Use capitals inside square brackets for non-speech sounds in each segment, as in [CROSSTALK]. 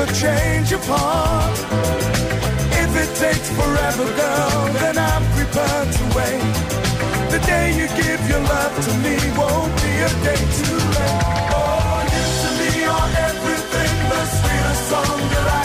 a change of heart. If it takes forever, girl, then I'm prepared to wait. The day you give your love to me won't be a day too late. Oh, you to me are everything, the sweetest song that I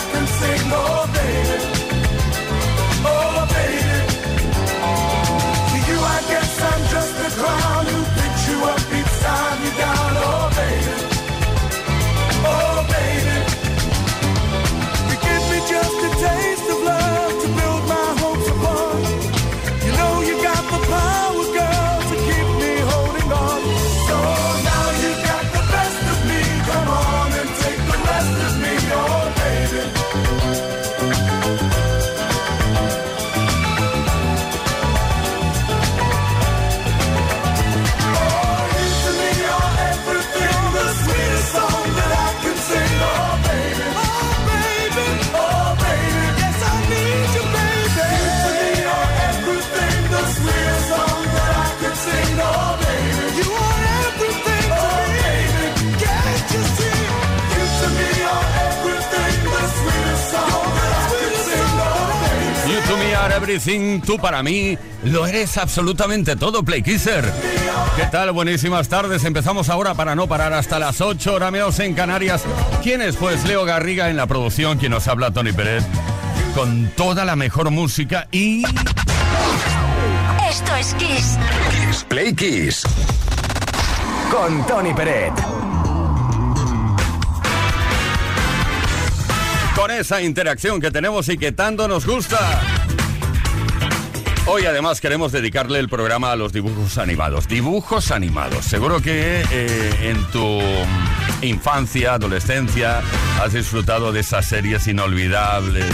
are everything, tú para mí lo eres absolutamente todo, Play Kisser. ¿Qué tal? Buenísimas tardes. Empezamos ahora para no parar hasta las 8 hora menos en Canarias. ¿Quién es? Pues Leo Garriga en la producción, quien nos habla Tony Pérez, con toda la mejor música y... Esto es Kiss. Kiss Play Kiss. Con Tony Peret. con esa interacción que tenemos y que tanto nos gusta. Hoy además queremos dedicarle el programa a los dibujos animados. Dibujos animados. Seguro que eh, en tu infancia, adolescencia, has disfrutado de esas series inolvidables.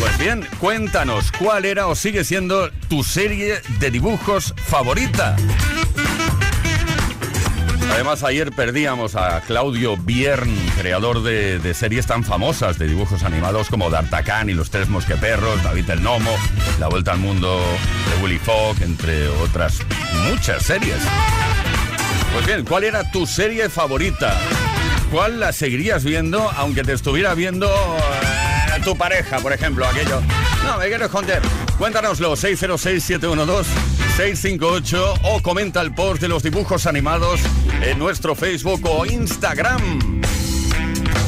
Pues bien, cuéntanos cuál era o sigue siendo tu serie de dibujos favorita. Además, ayer perdíamos a Claudio Biern, creador de, de series tan famosas de dibujos animados como D'Artagnan y los Tres Mosqueperros, David el Nomo, La Vuelta al Mundo de Willy Fogg, entre otras muchas series. Pues bien, ¿cuál era tu serie favorita? ¿Cuál la seguirías viendo aunque te estuviera viendo eh, tu pareja, por ejemplo, aquello? No, me quiero esconder. Cuéntanoslo, 606-712-658 o comenta el post de los dibujos animados en nuestro Facebook o Instagram.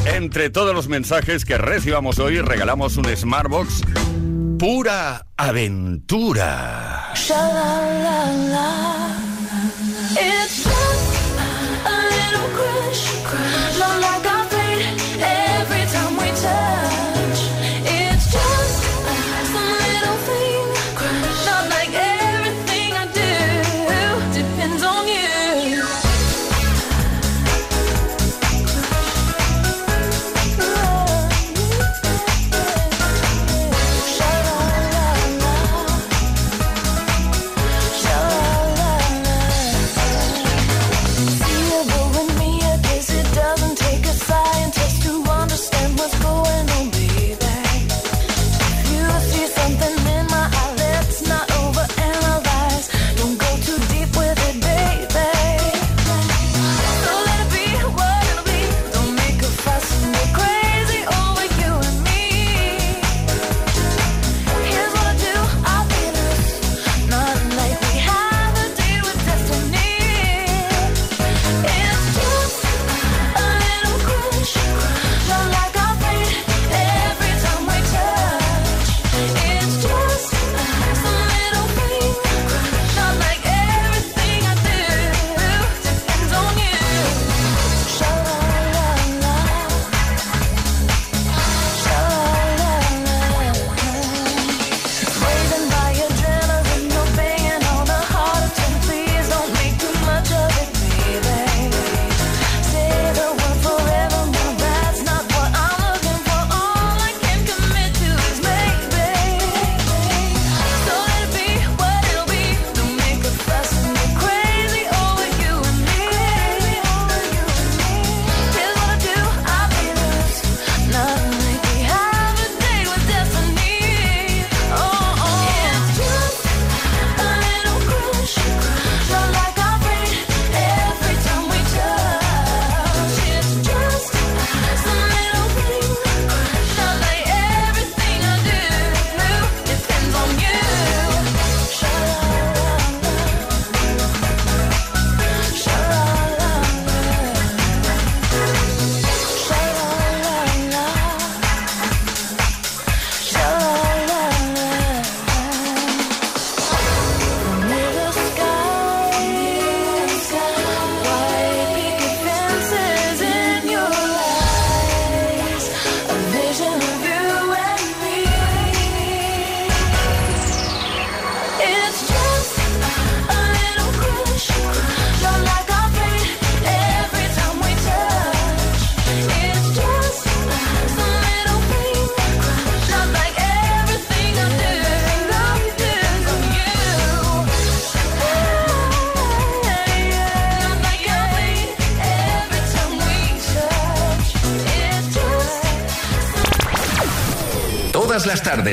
Entre todos los mensajes que recibamos hoy, regalamos un Smartbox pura aventura.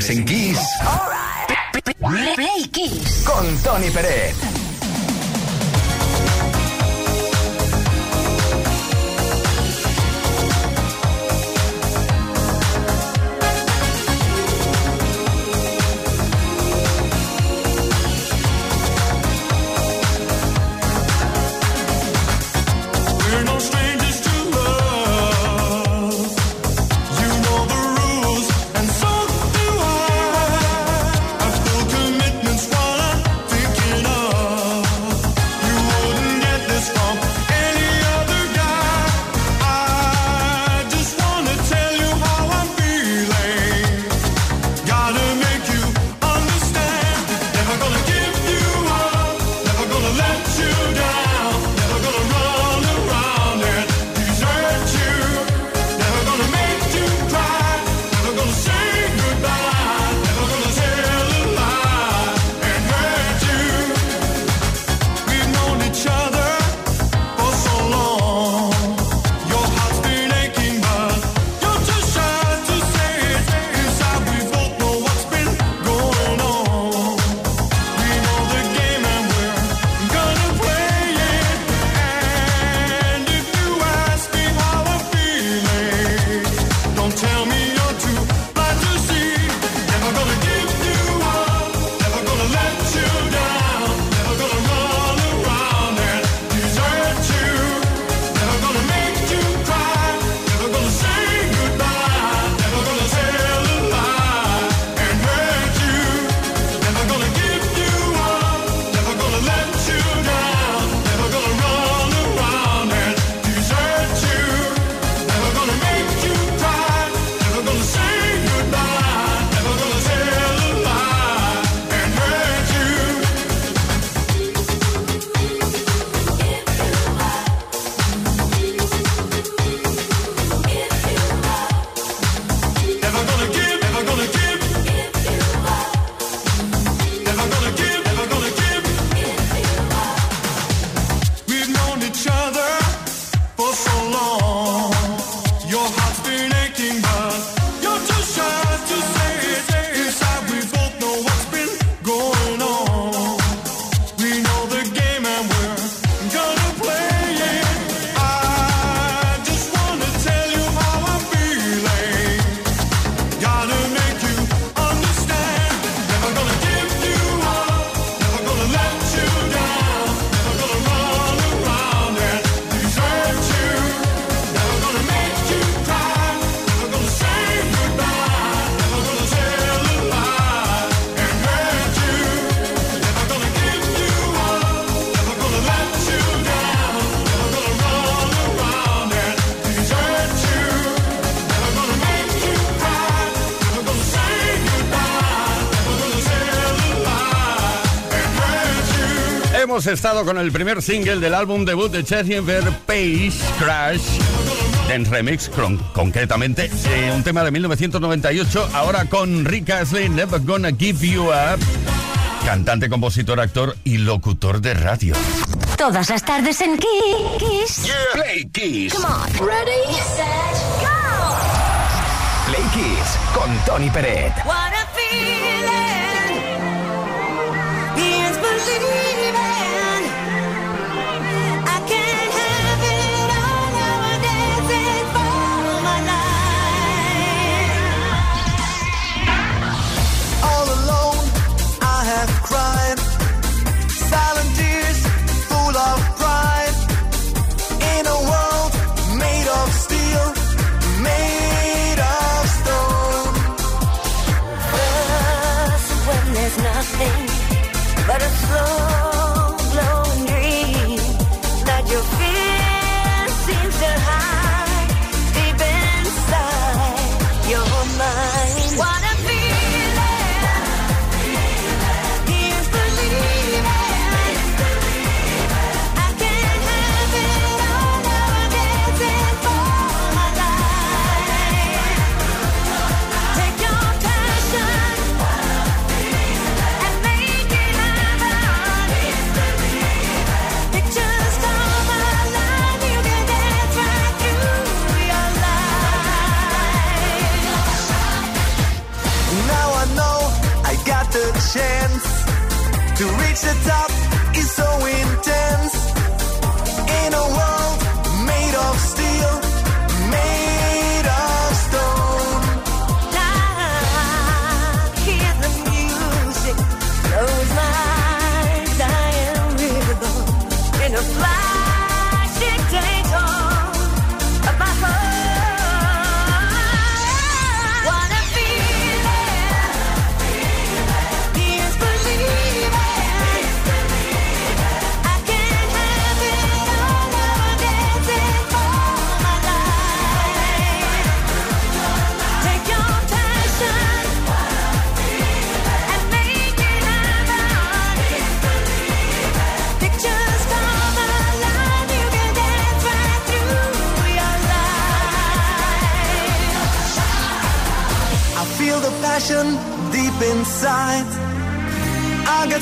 en Kiss. Right. Con Tony Pérez. Hemos estado con el primer single del álbum debut de Chesnifer, Pace Crash, en remix con, concretamente eh, un tema de 1998, ahora con Rick Astley, Never Gonna Give You Up, cantante, compositor, actor y locutor de radio. Todas las tardes en Kiss. Yeah. Play Kiss. Come on. Ready, set, go. Play Kiss con Tony Peret. What a feeling.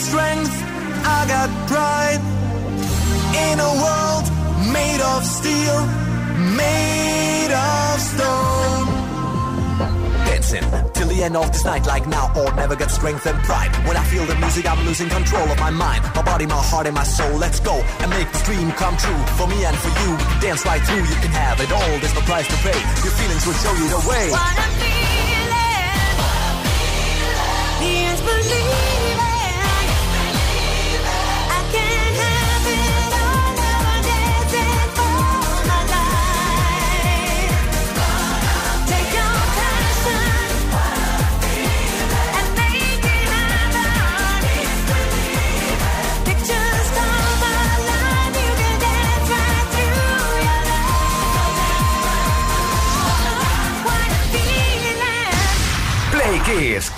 Strength, I got pride. In a world made of steel, made of stone. Dancing till the end of this night, like now or never get strength and pride. When I feel the music, I'm losing control of my mind, my body, my heart, and my soul. Let's go and make this dream come true for me and for you. Dance right through, you can have it all. There's no price to pay. Your feelings will show you the way.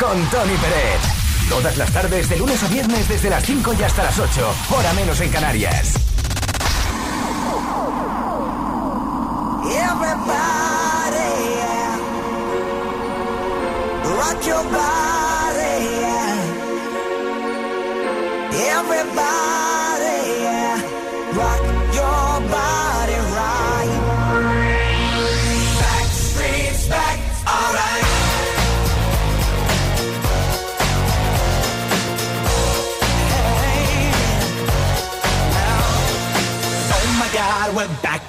Con Tony Pérez. Todas las tardes, de lunes a viernes, desde las 5 y hasta las 8, hora menos en Canarias. Everybody, yeah. rock your body.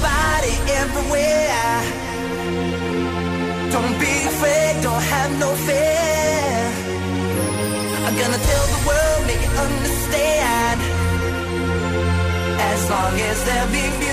everybody, everywhere. Don't be afraid, don't have no fear. I'm gonna tell the world, make it understand. As long as there be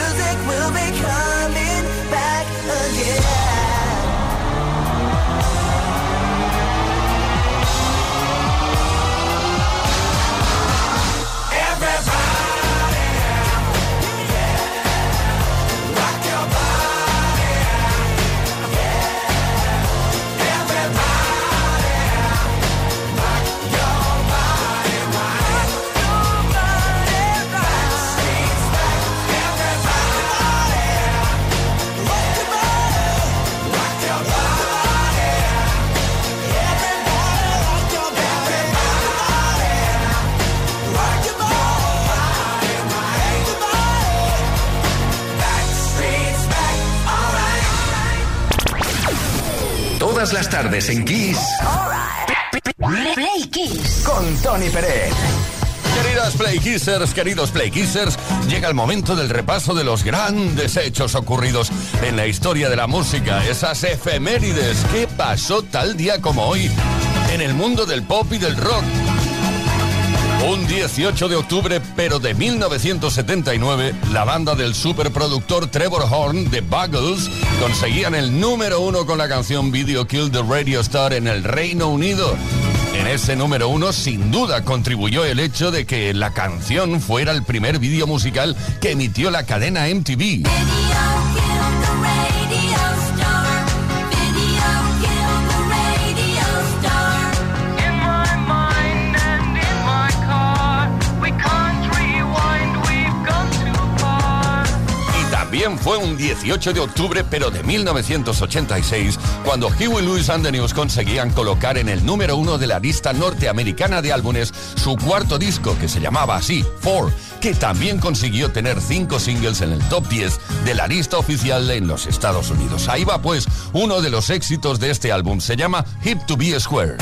Todas las tardes en Kiss Play Kiss. con Tony Pérez. Queridas Play Kissers, queridos Play Kissers, llega el momento del repaso de los grandes hechos ocurridos en la historia de la música, esas efemérides. ¿Qué pasó tal día como hoy en el mundo del pop y del rock? Un 18 de octubre, pero de 1979, la banda del superproductor Trevor Horn de Buggles conseguían el número uno con la canción Video Kill the Radio Star en el Reino Unido. En ese número uno, sin duda, contribuyó el hecho de que la canción fuera el primer vídeo musical que emitió la cadena MTV. Fue un 18 de octubre, pero de 1986, cuando Huey Lewis and the News conseguían colocar en el número uno de la lista norteamericana de álbumes su cuarto disco, que se llamaba así, Four, que también consiguió tener cinco singles en el top 10 de la lista oficial en los Estados Unidos. Ahí va pues uno de los éxitos de este álbum, se llama Hip to Be Square.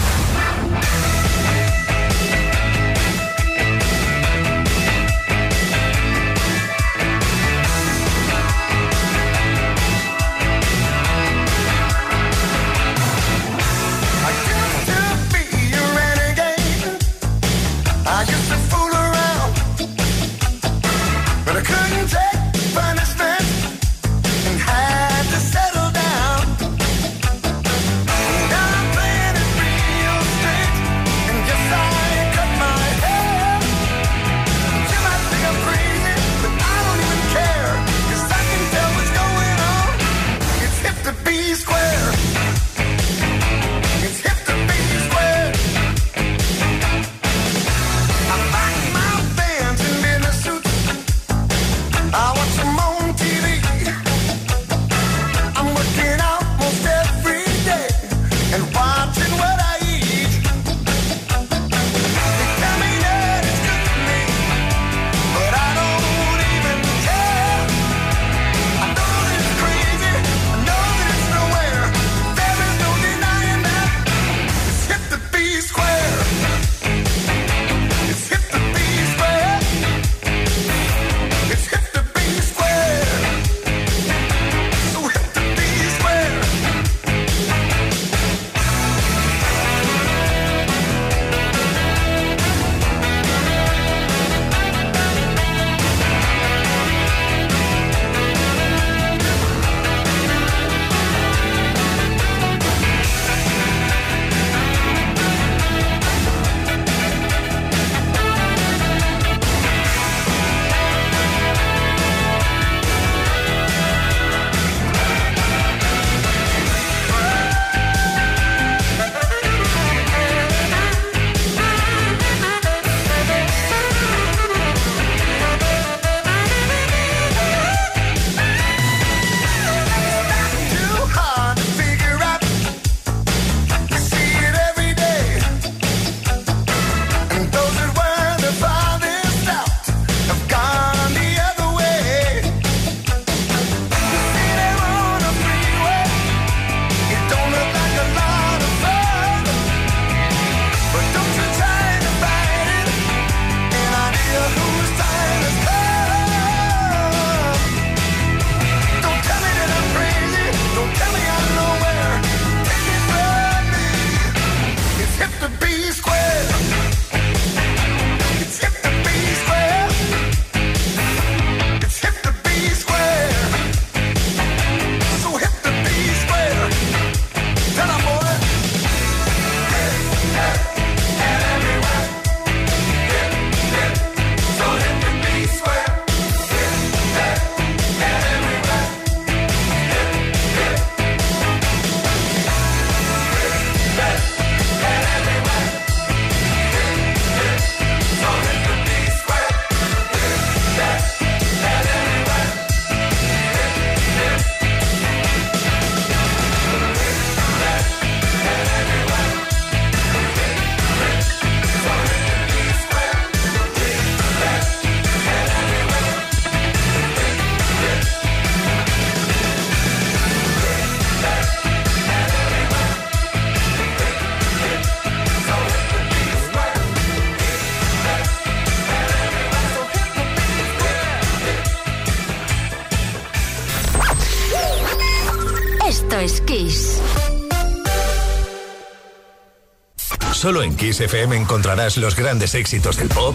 Solo en Kiss FM encontrarás los grandes éxitos del pop,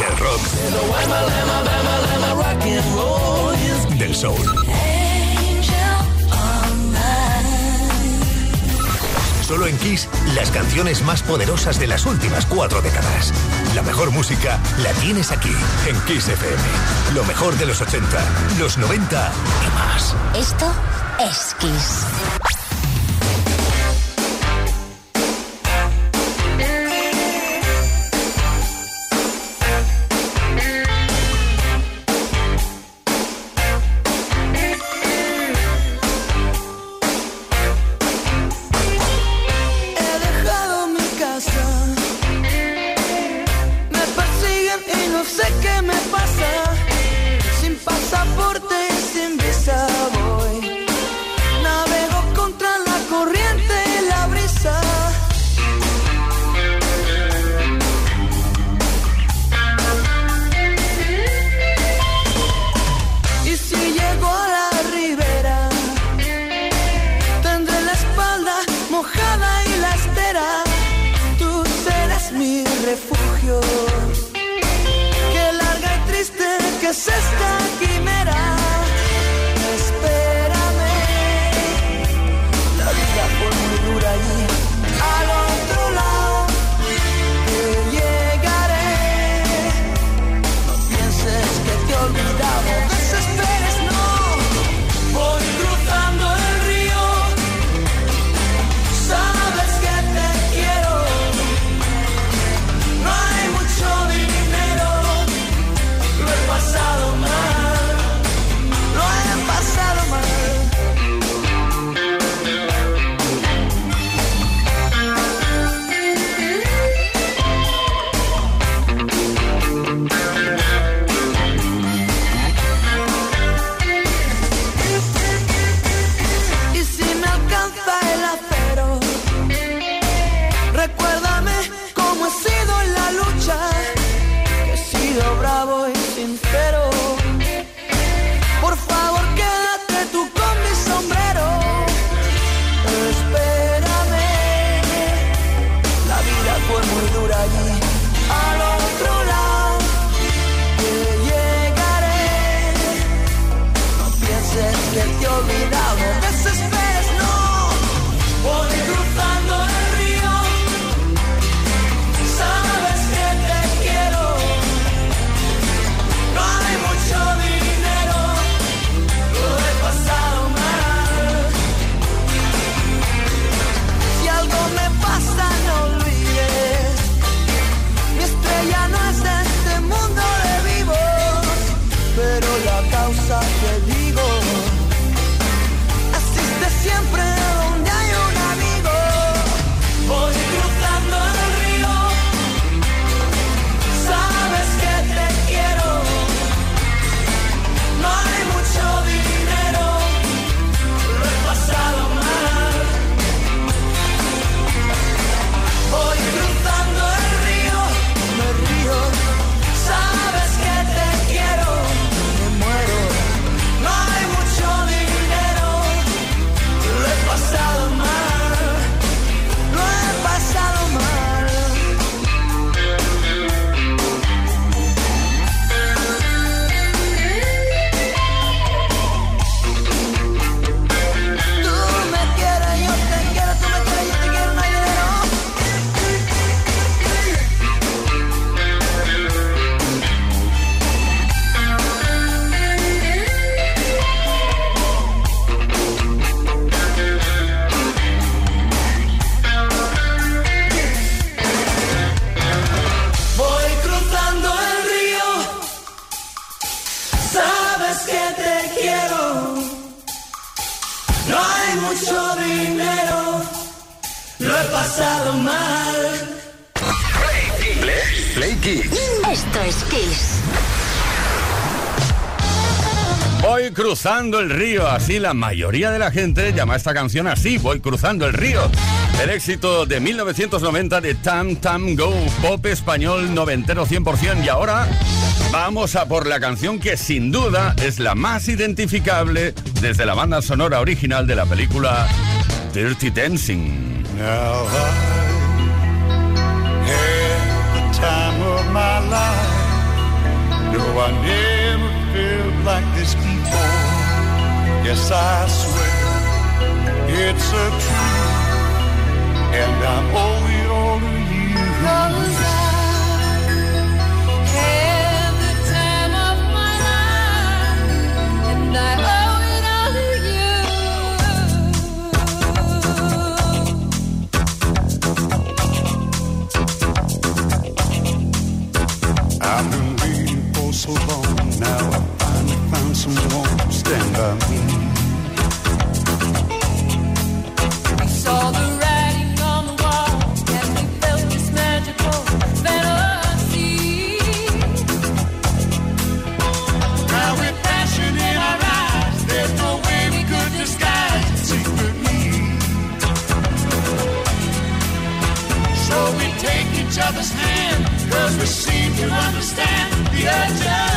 del rock, del soul. Solo en Kiss, las canciones más poderosas de las últimas cuatro décadas. La mejor música la tienes aquí, en Kiss FM. Lo mejor de los 80, los 90 y más. Esto es Kiss. cruzando el río. Así la mayoría de la gente llama esta canción así, voy cruzando el río. El éxito de 1990 de Tam Tam Go, pop español noventero 100%. Y ahora vamos a por la canción que sin duda es la más identificable desde la banda sonora original de la película Dirty Dancing. Yes, I swear it's a truth, and I owe it all to you. Rose, I had the time of my life, and I. owe it all to you. I've been waiting for so long. Now I finally found someone to stand by me. We seem to understand the urgency.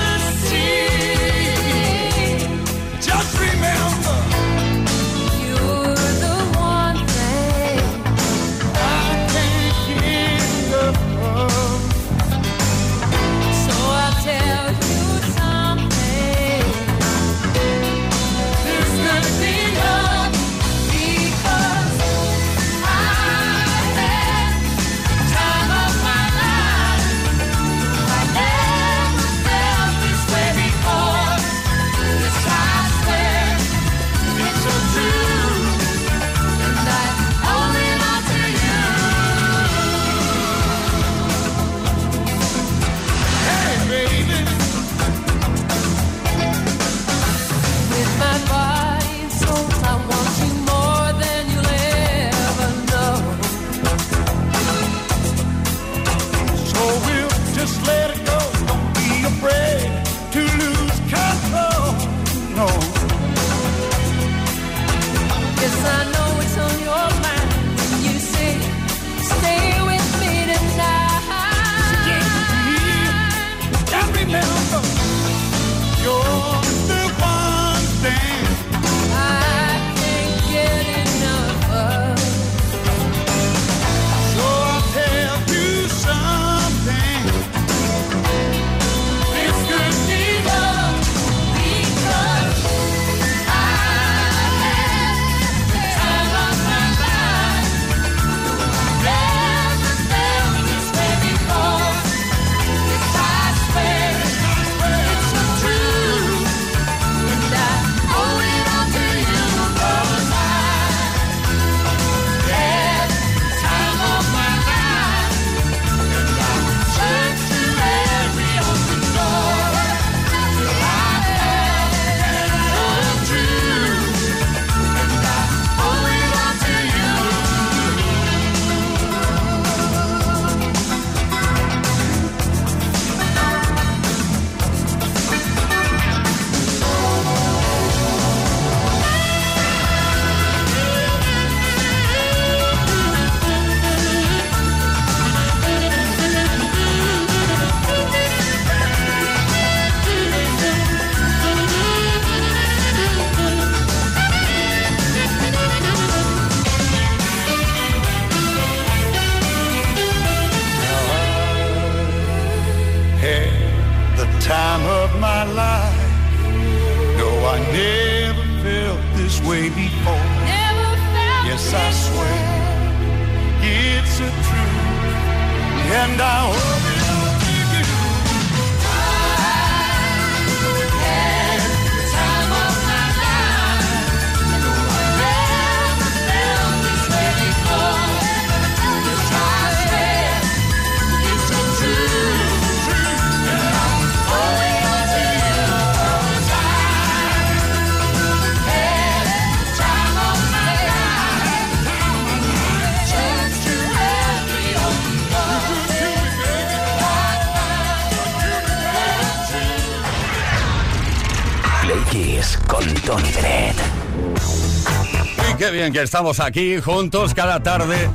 que estamos aquí juntos cada tarde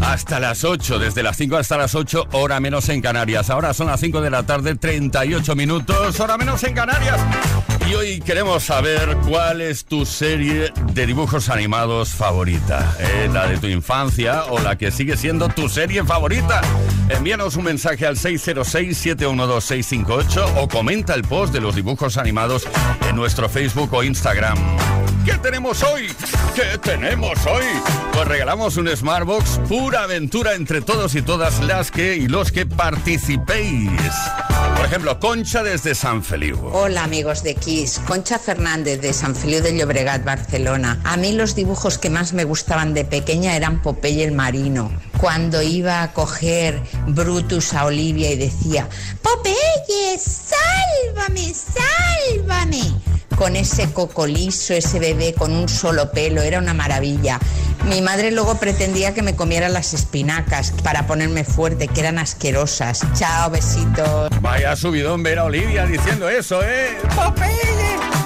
hasta las 8, desde las 5 hasta las 8, hora menos en Canarias. Ahora son las 5 de la tarde, 38 minutos, hora menos en Canarias. Y hoy queremos saber cuál es tu serie de dibujos animados favorita. ¿Eh? ¿La de tu infancia o la que sigue siendo tu serie favorita? Envíanos un mensaje al 606-712-658 o comenta el post de los dibujos animados en nuestro Facebook o Instagram. ¿Qué tenemos hoy? ¿Qué tenemos hoy? Pues regalamos un Smartbox, pura aventura entre todos y todas las que y los que participéis. Por ejemplo, Concha desde San Feliu. Hola amigos de Kiss, Concha Fernández de San Feliu de Llobregat, Barcelona. A mí los dibujos que más me gustaban de pequeña eran Popeye el Marino. Cuando iba a coger Brutus a Olivia y decía, Popeye, sálvame, sálvame. Con ese coco liso, ese bebé con un solo pelo, era una maravilla. Mi madre luego pretendía que me comiera las espinacas para ponerme fuerte, que eran asquerosas. Chao, besitos. Vaya subidón ver a Olivia diciendo eso, ¿eh? ¡Popeye!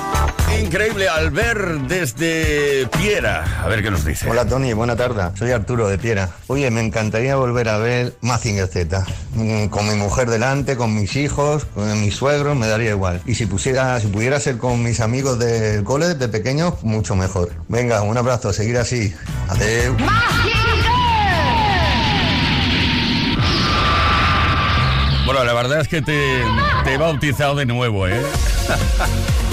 Increíble al ver desde Piera. A ver qué nos dice. Hola Tony, buena tarde. Soy Arturo de Piera. Oye, me encantaría volver a ver Mazinger Z. Mm, Con mi mujer delante, con mis hijos, con mis suegros, me daría igual. Y si pusiera, si pudiera ser con mis amigos del cole de pequeños, mucho mejor. Venga, un abrazo, seguir así. Adiós. Bueno, la verdad es que te, te he bautizado de nuevo, ¿eh? [LAUGHS]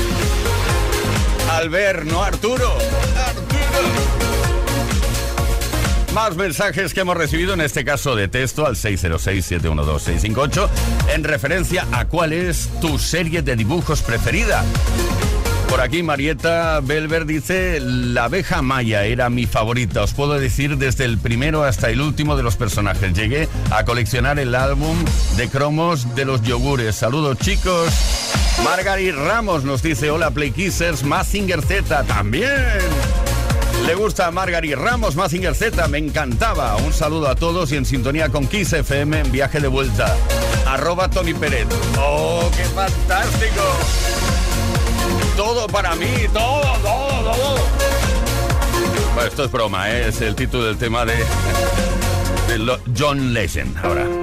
Albert, no Arturo. Arturo. Más mensajes que hemos recibido, en este caso de texto, al 606-712-658, en referencia a cuál es tu serie de dibujos preferida. Por aquí Marieta Belver dice, la abeja maya era mi favorita. Os puedo decir desde el primero hasta el último de los personajes. Llegué a coleccionar el álbum de cromos de los yogures. Saludos chicos. Margarit Ramos nos dice, hola Play Kissers, Mazinger Z también. Le gusta Margarit Ramos, Mazinger Z, me encantaba. Un saludo a todos y en sintonía con Kiss FM en viaje de vuelta. Arroba Tony Peret. ¡Oh, qué fantástico! Todo para mí, todo, todo, todo. Esto es broma, ¿eh? es el título del tema de, John Legend. Ahora.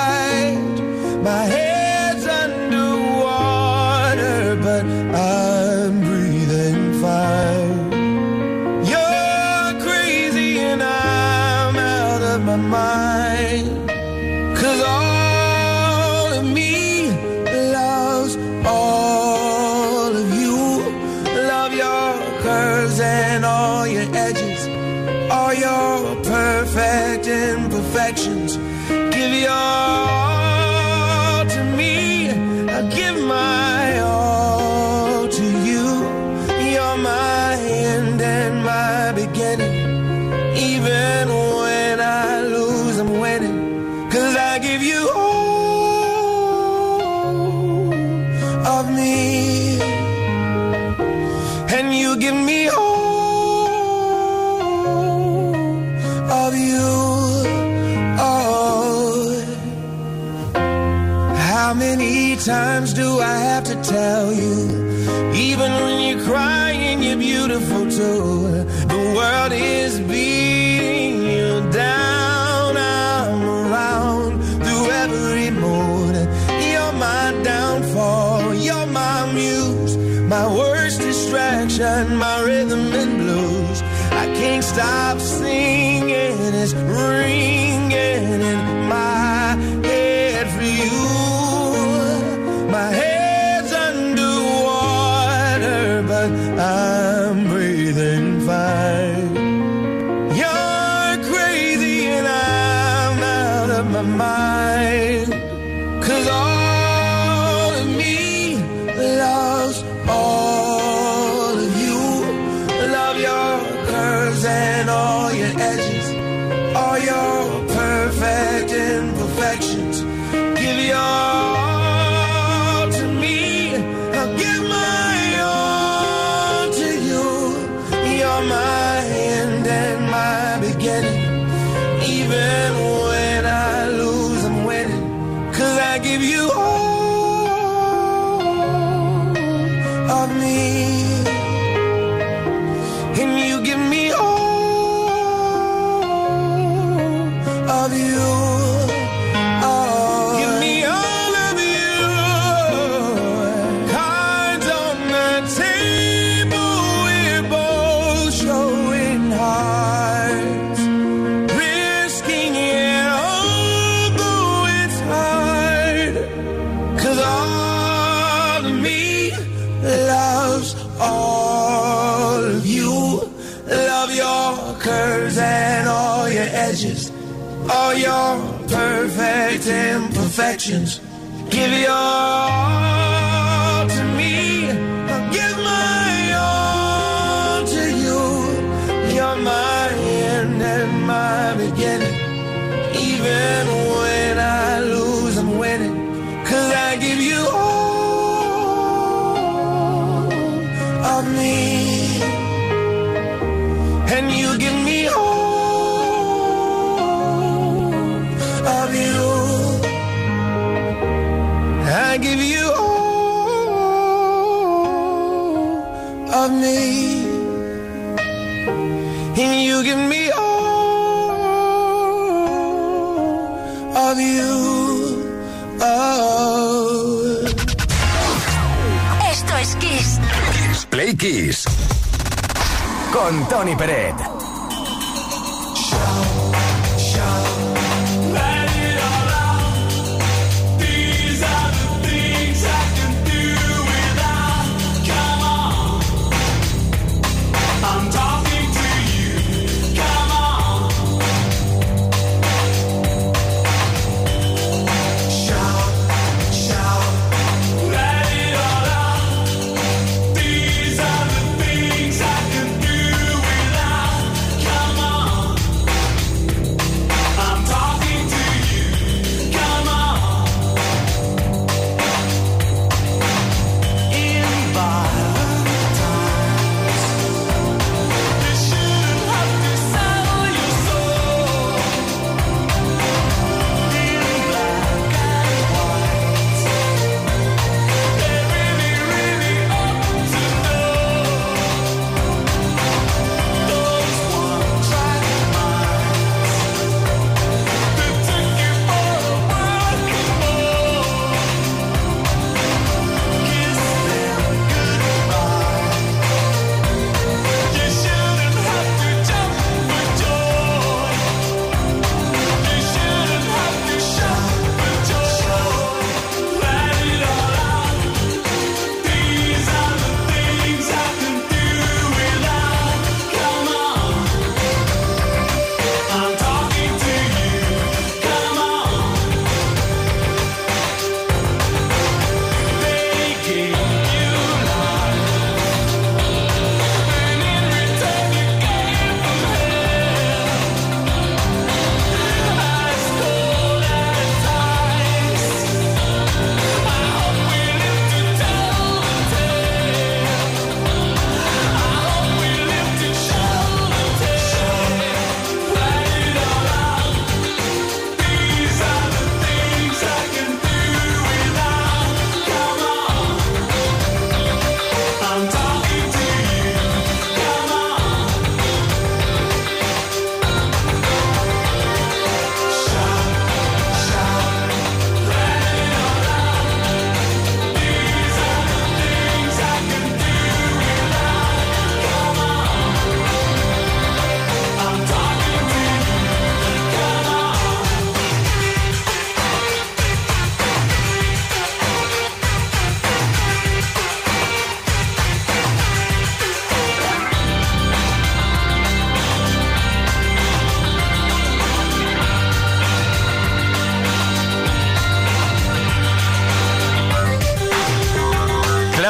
My head's tell you? Even when you're crying, you're beautiful too. All your edges, your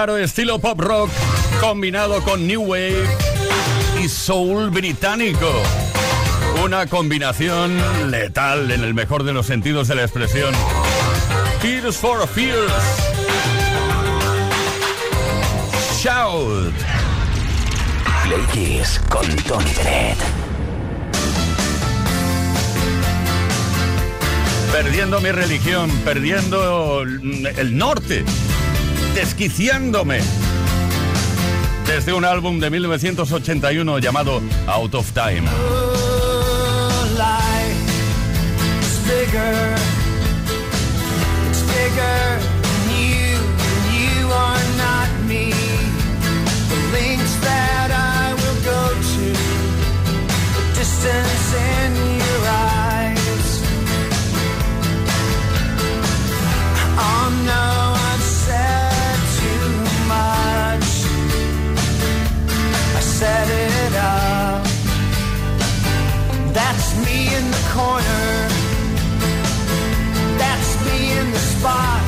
estilo pop rock combinado con new wave y soul británico. Una combinación letal en el mejor de los sentidos de la expresión. Tears for Fears. Shout. Play Kiss con Tony Dredd. Perdiendo mi religión, perdiendo el norte desquiciándome. Desde un álbum de 1981 llamado Out of Time. in the corner. That's me in the spot.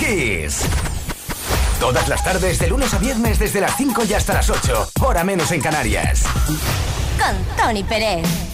Kiss. Todas las tardes, de lunes a viernes, desde las 5 y hasta las 8, hora menos en Canarias. Con Tony Pérez.